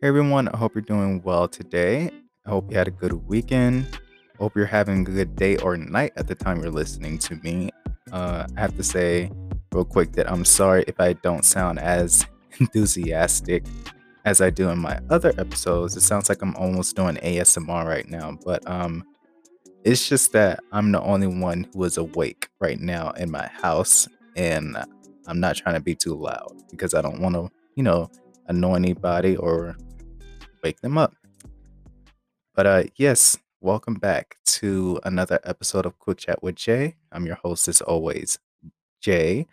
Hey everyone, I hope you're doing well today. I hope you had a good weekend. Hope you're having a good day or night at the time you're listening to me. Uh, I have to say, real quick, that I'm sorry if I don't sound as enthusiastic as I do in my other episodes. It sounds like I'm almost doing ASMR right now, but um, it's just that I'm the only one who is awake right now in my house, and I'm not trying to be too loud because I don't want to, you know, annoy anybody or wake them up. But uh yes, welcome back to another episode of Quick Chat with Jay. I'm your host as always, Jay.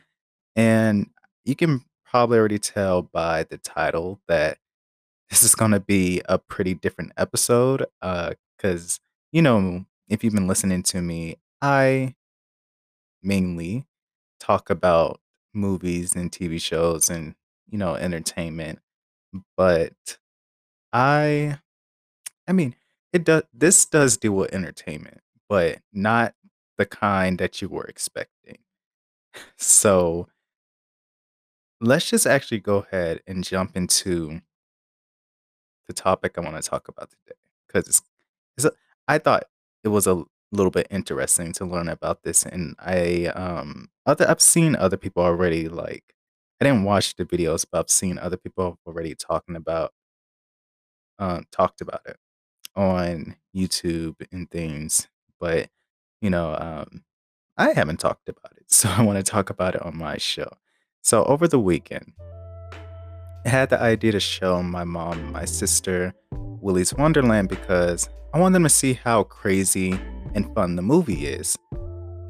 And you can probably already tell by the title that this is going to be a pretty different episode uh cuz you know, if you've been listening to me, I mainly talk about movies and TV shows and you know, entertainment, but I I mean, it does this does deal with entertainment, but not the kind that you were expecting. So, let's just actually go ahead and jump into the topic I want to talk about today because it's, it's a, I thought it was a little bit interesting to learn about this, and I um other I've seen other people already like I didn't watch the videos, but I've seen other people already talking about um talked about it on YouTube and things, but you know, um, I haven't talked about it, so I want to talk about it on my show. So over the weekend, I had the idea to show my mom my sister Willy's Wonderland because I want them to see how crazy and fun the movie is.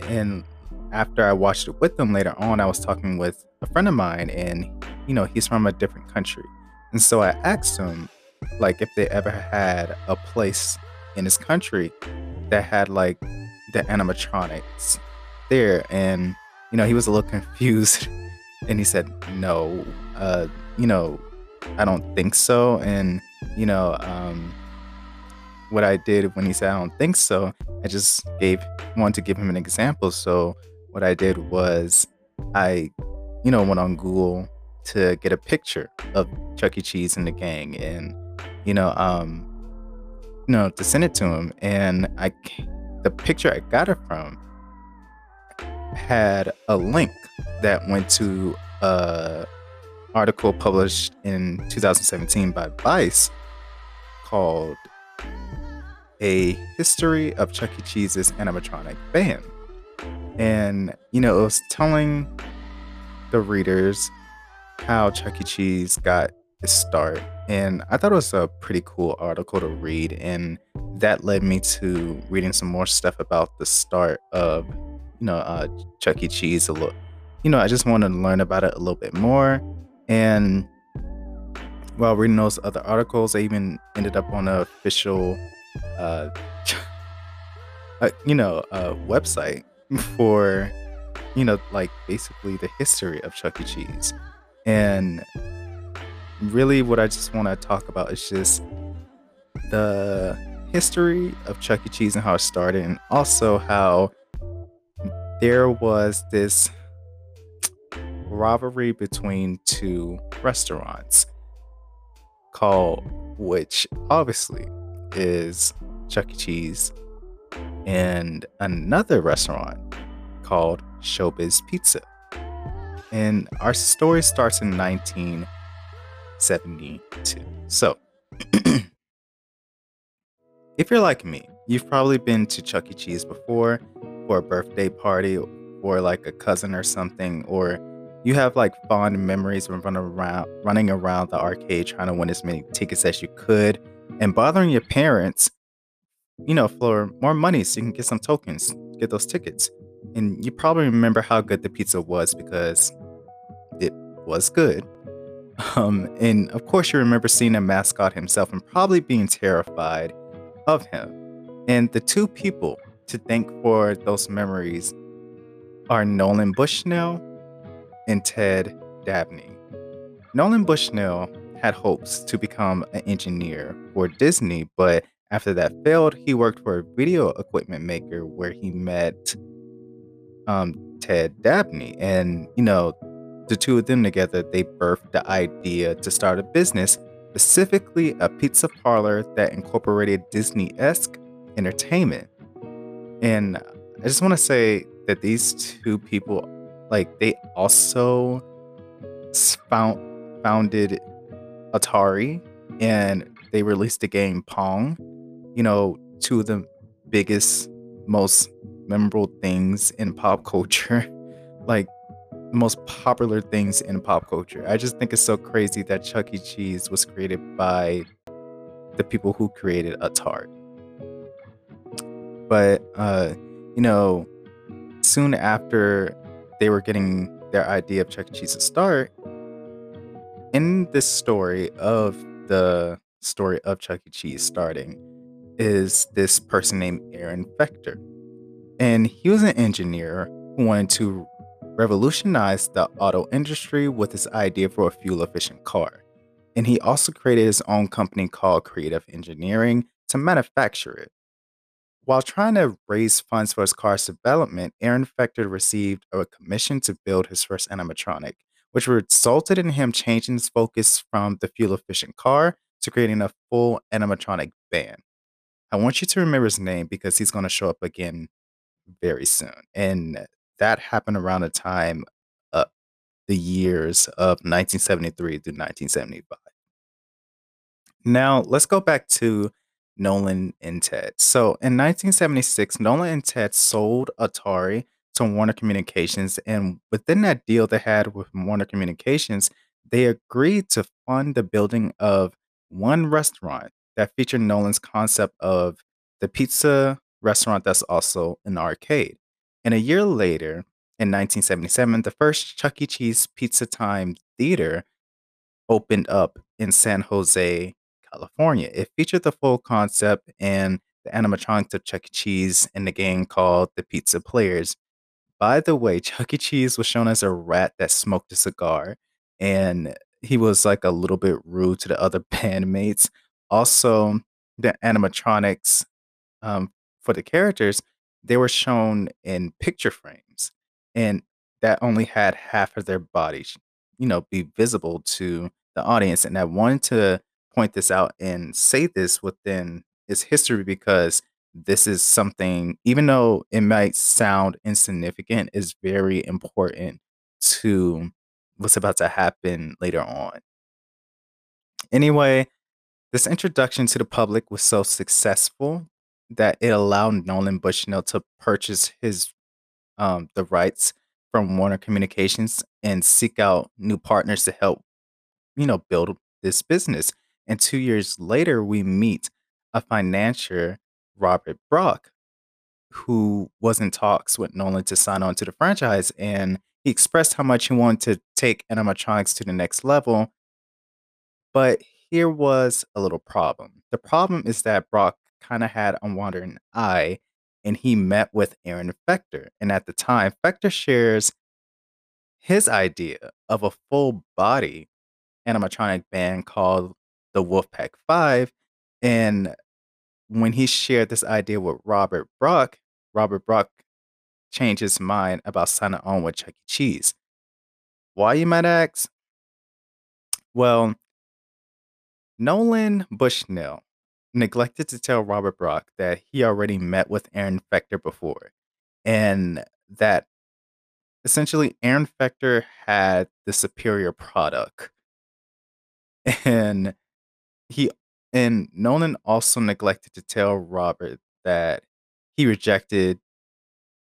And after I watched it with them later on, I was talking with a friend of mine, and you know, he's from a different country. And so I asked him, like, if they ever had a place in this country that had like the animatronics there. And, you know, he was a little confused and he said, no, uh, you know, I don't think so. And, you know, um, what I did when he said, I don't think so, I just gave, wanted to give him an example. So what I did was I, you know, went on Google to get a picture of Chuck E. Cheese and the gang and, you know, um, you know, to send it to him. And I, the picture I got it from had a link that went to a article published in 2017 by Vice called "A History of Chuck E. Cheese's Animatronic Band," and you know, it was telling the readers how Chuck E. Cheese got his start. And I thought it was a pretty cool article to read. And that led me to reading some more stuff about the start of, you know, uh, Chuck E. Cheese a little. You know, I just wanted to learn about it a little bit more. And while reading those other articles, I even ended up on an official, uh, uh, you know, uh, website for, you know, like basically the history of Chuck E. Cheese. And really, what I just want to talk about is just the history of Chuck E. Cheese and how it started, and also how there was this rivalry between two restaurants called, which obviously is Chuck E. Cheese, and another restaurant called Showbiz Pizza. And our story starts in 1972. So, if you're like me, you've probably been to Chuck E. Cheese before for a birthday party or like a cousin or something, or you have like fond memories of running around running around the arcade trying to win as many tickets as you could and bothering your parents, you know, for more money so you can get some tokens, get those tickets. And you probably remember how good the pizza was because it was good. Um, and of course, you remember seeing the mascot himself and probably being terrified of him. And the two people to thank for those memories are Nolan Bushnell and Ted Dabney. Nolan Bushnell had hopes to become an engineer for Disney, but after that failed, he worked for a video equipment maker where he met um, Ted Dabney. And, you know, the two of them together, they birthed the idea to start a business specifically a pizza parlor that incorporated Disney esque entertainment. And I just want to say that these two people, like, they also found, founded Atari and they released the game Pong. You know, two of the biggest, most memorable things in pop culture. like, most popular things in pop culture. I just think it's so crazy that Chuck E. Cheese was created by the people who created Atari. But uh, you know, soon after they were getting their idea of Chuck E. Cheese to start, in this story of the story of Chuck E. Cheese starting, is this person named Aaron Fechter. And he was an engineer who wanted to revolutionized the auto industry with his idea for a fuel efficient car. And he also created his own company called Creative Engineering to manufacture it. While trying to raise funds for his car's development, Aaron Fechter received a commission to build his first animatronic, which resulted in him changing his focus from the fuel efficient car to creating a full animatronic band. I want you to remember his name because he's going to show up again very soon. And that happened around the time uh, the years of 1973 through 1975. Now, let's go back to Nolan and Ted. So, in 1976, Nolan and Ted sold Atari to Warner Communications, and within that deal they had with Warner Communications, they agreed to fund the building of one restaurant that featured Nolan's concept of the pizza restaurant that's also an arcade. And a year later, in 1977, the first Chuck E. Cheese Pizza Time Theater opened up in San Jose, California. It featured the full concept and the animatronics of Chuck E. Cheese and the gang called the Pizza Players. By the way, Chuck E. Cheese was shown as a rat that smoked a cigar, and he was like a little bit rude to the other bandmates. Also, the animatronics um, for the characters they were shown in picture frames and that only had half of their bodies, you know, be visible to the audience. And I wanted to point this out and say this within its history because this is something, even though it might sound insignificant, is very important to what's about to happen later on. Anyway, this introduction to the public was so successful that it allowed Nolan Bushnell to purchase his um, the rights from Warner Communications and seek out new partners to help, you know, build this business. And two years later, we meet a financier, Robert Brock, who was in talks with Nolan to sign on to the franchise. And he expressed how much he wanted to take animatronics to the next level. But here was a little problem. The problem is that Brock kind of had a wandering eye and he met with Aaron Fechter. And at the time, Fechter shares his idea of a full body animatronic band called the Wolfpack Five. And when he shared this idea with Robert Brock, Robert Brock changed his mind about signing on with Chuck E. Cheese. Why, you might ask? Well, Nolan Bushnell neglected to tell Robert Brock that he already met with Aaron Fechter before, and that essentially Aaron Fechter had the superior product. And he and Nolan also neglected to tell Robert that he rejected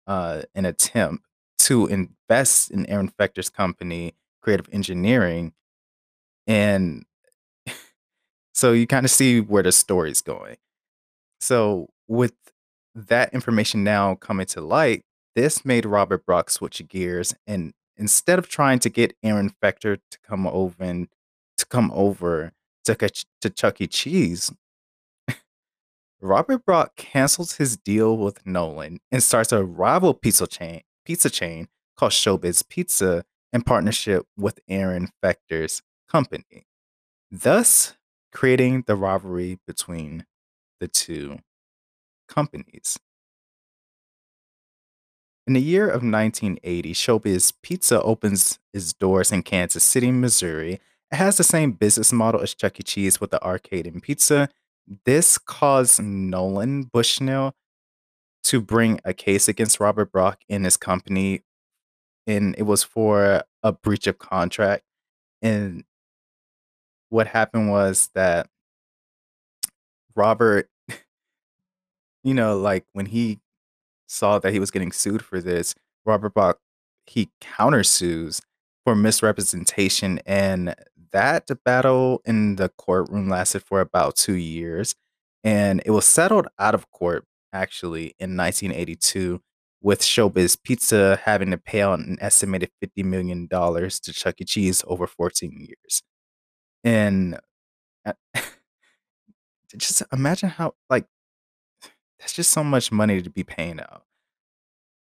uh, an attempt to invest in Aaron Fechter's company, Creative Engineering, and so you kind of see where the story's going. So with that information now coming to light, this made Robert Brock switch gears and instead of trying to get Aaron Fechter to come over and to come over to, to Chuck E. Cheese, Robert Brock cancels his deal with Nolan and starts a rival pizza chain, pizza chain called Showbiz Pizza in partnership with Aaron Fechter's company. Thus, creating the rivalry between the two companies. In the year of 1980, Showbiz Pizza opens its doors in Kansas City, Missouri, it has the same business model as Chuck E. Cheese with the arcade and pizza. This caused Nolan Bushnell to bring a case against Robert Brock and his company, and it was for a breach of contract. And what happened was that Robert, you know, like when he saw that he was getting sued for this, Robert Brock he countersues for misrepresentation, and that battle in the courtroom lasted for about 2 years, and it was settled out of court actually in 1982 with Showbiz Pizza having to pay out an estimated $50 million to Chuck E. Cheese over 14 years. And uh, just imagine how like that's just so much money to be paying out.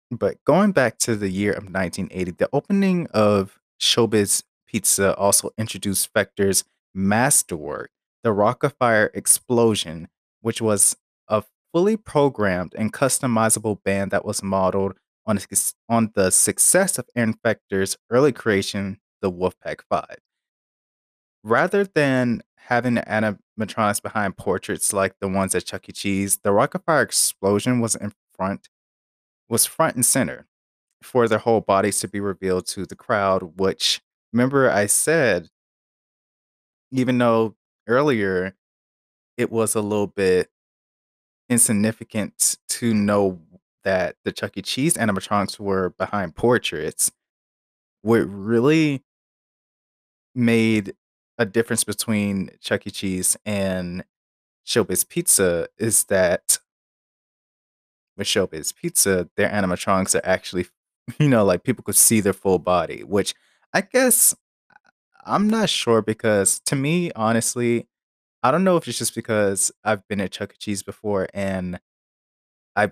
But going back to the year of 1980, the opening of Showbiz Pizza also introduced Fechter's masterwork, the Rockafire Explosion, which was a fully programmed and customizable band that was modeled on, the on the success of Aaron Fechter's early creation, the Wolfpack Five. Rather than having the animatronics behind portraits like the ones at Chuck E. Cheese, the Rockafire Explosion was in front was front and center for their whole bodies to be revealed to the crowd, which remember I said, even though earlier it was a little bit insignificant to know that the Chuck E. Cheese animatronics were behind portraits, what really made a difference between Chuck E. Cheese and Showbiz Pizza is that with Showbiz Pizza, their animatronics are actually, you know, like people could see their full body, which I guess I'm not sure because to me, honestly, I don't know if it's just because I've been at Chuck E. Cheese before and I've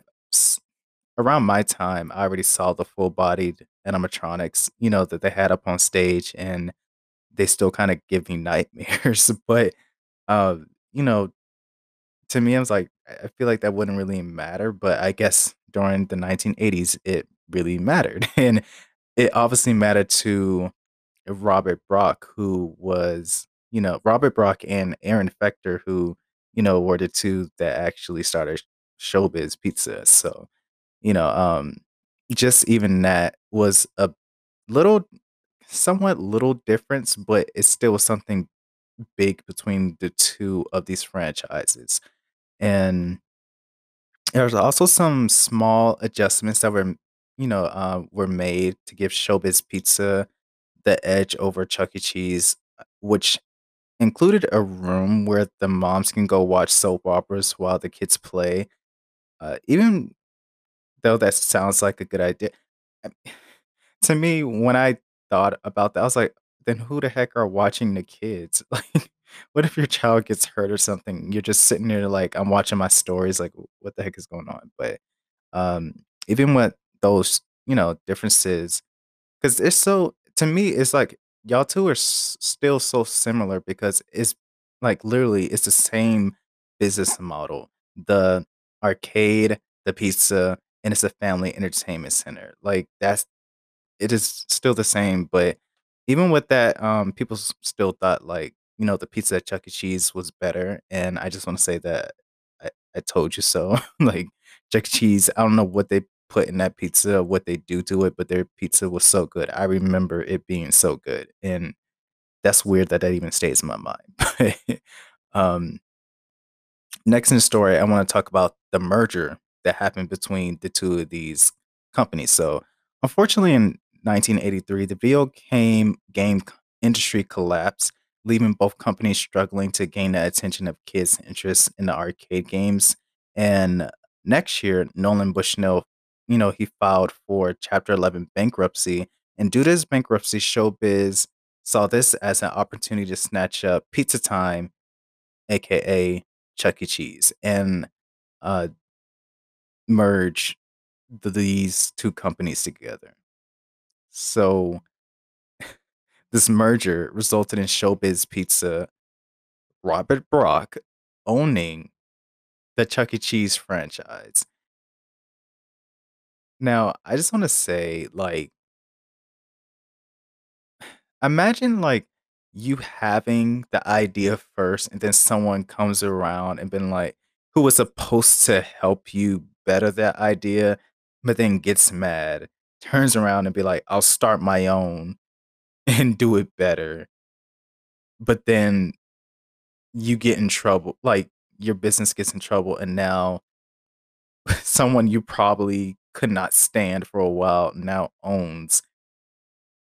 around my time, I already saw the full bodied animatronics, you know, that they had up on stage and they still kind of give me nightmares. But, uh, you know, to me, I was like, I feel like that wouldn't really matter, but I guess during the 1980s, it really mattered. And it obviously mattered to Robert Brock, who was, you know, Robert Brock and Aaron Fechter, who, you know, were the two that actually started Showbiz Pizza. So, you know, um, just even that was a little, somewhat little difference, but it still something big between the two of these franchises. And there's also some small adjustments that were, you know, uh, were made to give Showbiz Pizza the edge over Chuck E. Cheese, uh, which included a room where the moms can go watch soap operas while the kids play. Uh, even though that sounds like a good idea, to me, when I thought about that, I was like, then who the heck are watching the kids? Like, what if your child gets hurt or something? You're just sitting there like, I'm watching my stories, like, what the heck is going on? But um, even with those, you know, differences, because it's so to me, it's like y'all 2 are s still so similar because it's like, literally, it's the same business model. The arcade, the pizza, and it's a family entertainment center. Like, that's it is still the same, but even with that, um, people still thought, like, you know, the pizza at Chuck E. Cheese was better, and I just wanna say that I I told you so. Like, Chuck E. Cheese, I don't know what they put in that pizza, what they do to it, but their pizza was so good. I remember it being so good, and that's weird that that even stays in my mind. Um Next in the story, I want to talk about the merger that happened between the two of these companies. So, unfortunately, in 1983, the video game game industry collapsed, leaving both companies struggling to gain the attention of kids' interest in the arcade games. And next year, Nolan Bushnell, you know, he filed for Chapter 11 bankruptcy. And due to his bankruptcy, Showbiz saw this as an opportunity to snatch up Pizza Time aka Chuck E. Cheese, and uh, merge th- these two companies together. So this merger resulted in Showbiz Pizza, Robert Brock owning the Chuck E. Cheese franchise. Now, I just want to say, like, imagine like you having the idea first and then someone comes around and been like who was supposed to help you better that idea, but then gets mad, turns around and be like, "I'll start my own and do it better." But then you get in trouble, like your business gets in trouble and now someone you probably could not stand for a while now owns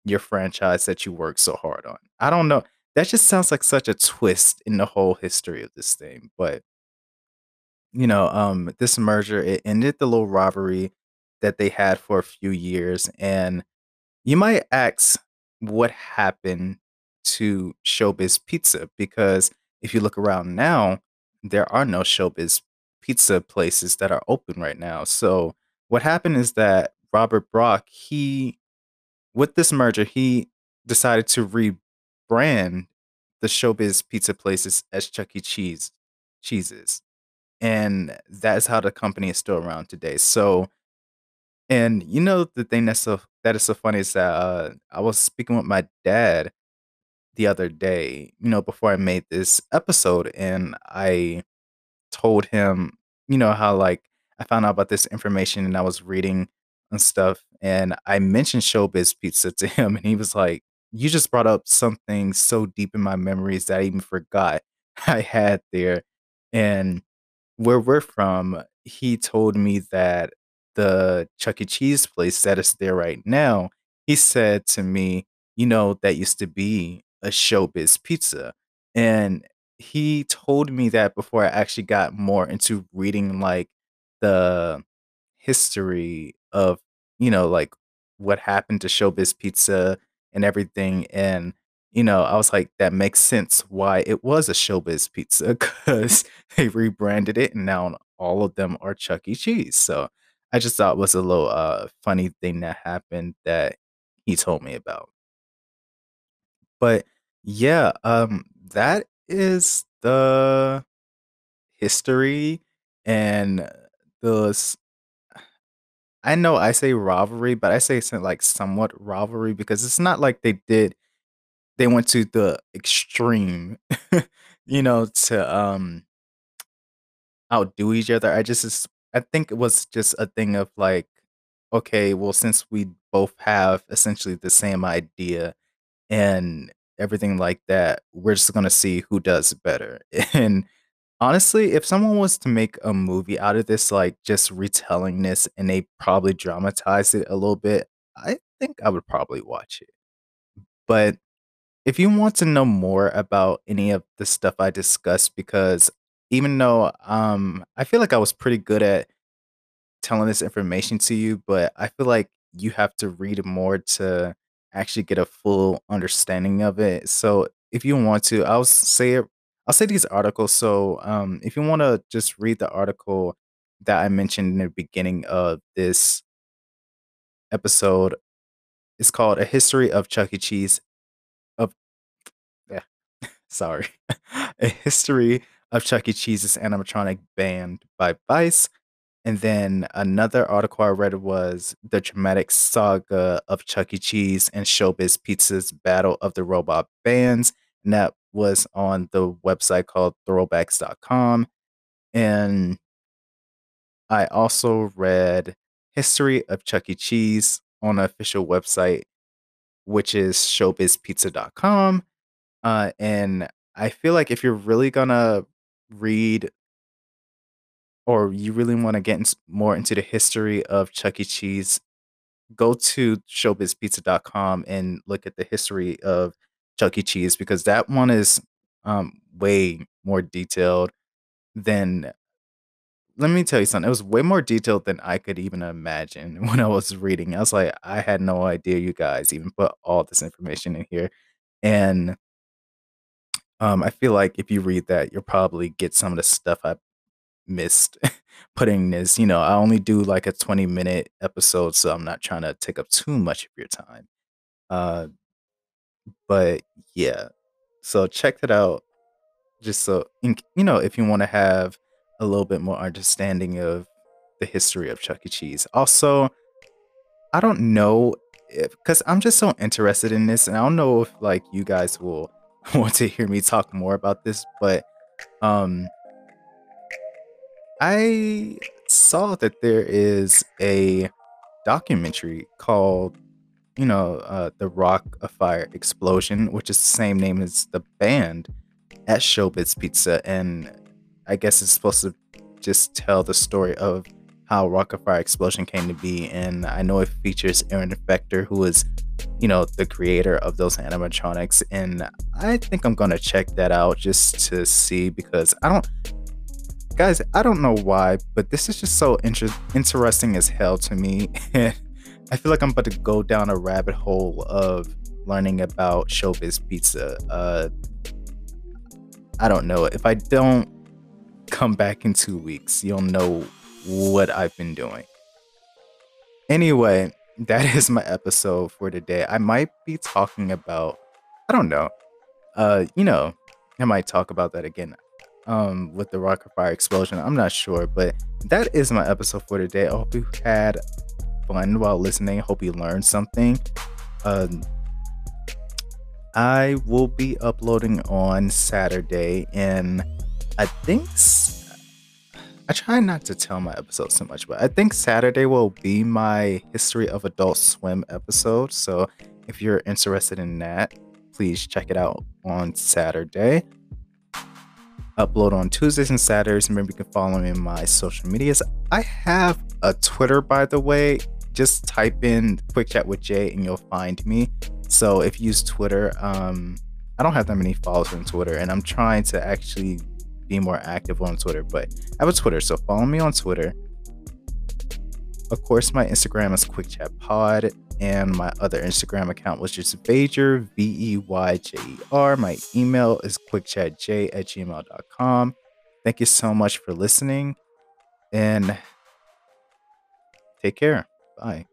your franchise that you worked so hard on. I don't know. That just sounds like such a twist in the whole history of this thing, but you know, um, this merger, it ended the little rivalry that they had for a few years. And you might ask what happened to Showbiz Pizza because if you look around now, there are no Showbiz Pizza places that are open right now. So what happened is that Robert Brock, he with this merger, he decided to rebrand the Showbiz Pizza places as Chuck E. Cheese cheeses and that's how the company is still around today. So, and you know the thing that's so that is so funny is that uh, I was speaking with my dad the other day, you know, before I made this episode, and I told him, you know, how like I found out about this information and I was reading and stuff, and I mentioned Showbiz Pizza to him, and he was like, "You just brought up something so deep in my memories that I even forgot I had there," and where we're from, he told me that the Chuck E. Cheese place that is there right now, he said to me, "You know, that used to be a Showbiz Pizza." And he told me that before I actually got more into reading, like, the history of, you know, like, what happened to Showbiz Pizza and everything, and, you know, I was like, "That makes sense why it was a Showbiz pizza because they rebranded it and now all of them are Chuck E. Cheese." So, I just thought was a little, uh, funny thing that happened that he told me about. But, yeah, um, that is the history and the I know I say rivalry, but I say some like, somewhat rivalry because it's not like they did they went to the extreme, you know, to, um outdo each other. I just I think it was just a thing of like, okay, well, since we both have essentially the same idea and everything like that, we're just gonna see who does better. And honestly, if someone was to make a movie out of this, like just retelling this and they probably dramatize it a little bit, I think I would probably watch it. But if you want to know more about any of the stuff I discussed, because even though um I feel like I was pretty good at telling this information to you, but I feel like you have to read more to actually get a full understanding of it. So if you want to, I'll say it I'll say these articles. So um if you want to just read the article that I mentioned in the beginning of this episode, it's called A History of Chuck E. Cheese of yeah, sorry. A History of Chuck E. Cheese's Animatronic Band by Vice. And then another article I read was The Dramatic Saga of Chuck E. Cheese and Showbiz Pizza's Battle of the Robot Bands. And that was on the website called throwbacks.com. And I also read History of Chuck E. Cheese on the official website, which is showbizpizza.com. Uh, and I feel like if you're really gonna read or you really want to get ins- more into the history of Chuck E. Cheese, go to showbizpizza.com and look at the history of Chuck E. Cheese because that one is um, way more detailed than. Let me tell you something. It was way more detailed than I could even imagine when I was reading. I was like, I had no idea you guys even put all this information in here. And um, I feel like if you read that, you'll probably get some of the stuff I missed putting this. You know, I only do like a 20 minute episode, so I'm not trying to take up too much of your time. Uh, but yeah, so check that out. Just so you know, if you want to have a little bit more understanding of the history of Chuck E. Cheese. Also, I don't know if because I'm just so interested in this, and I don't know if like you guys will want to hear me talk more about this, but um I saw that there is a documentary called, you know, uh, The Rock of Fire Explosion, which is the same name as the band at Showbiz Pizza. And I guess it's supposed to just tell the story of how Rockafire Explosion came to be. And I know it features Aaron Fechter, who is, you know, the creator of those animatronics. And I think I'm to check that out just to see because I don't guys, I don't know why, but this is just so inter- interesting as hell to me. I feel like I'm about to go down a rabbit hole of learning about showbiz pizza. Uh, I don't know. If I don't come back in two weeks, you'll know what I've been doing. Anyway, that is my episode for today. I might be talking about, I don't know. Uh, you know, I might talk about that again um, with the Rockafire Explosion. I'm not sure, but that is my episode for today. I hope you had fun while listening. Hope you learned something. Um, I will be uploading on Saturday, and I think I try not to tell my episodes so much, but I think Saturday will be my History of Adult Swim episode. So if you're interested in that, please check it out on Saturday upload on Tuesdays and Saturdays. Remember, you can follow me in my social medias. I have a Twitter, by the way. Just type in Quick Chat with Jay and you'll find me. So if you use Twitter, um, I don't have that many followers on Twitter, and I'm trying to actually be more active on Twitter. But I have a Twitter, so follow me on Twitter. Of course, my Instagram is Quick Chat Pod and my other Instagram account was just Veyjer, V E Y J E R. My email is quickchatj at gmail.com. Thank you so much for listening and take care. Bye.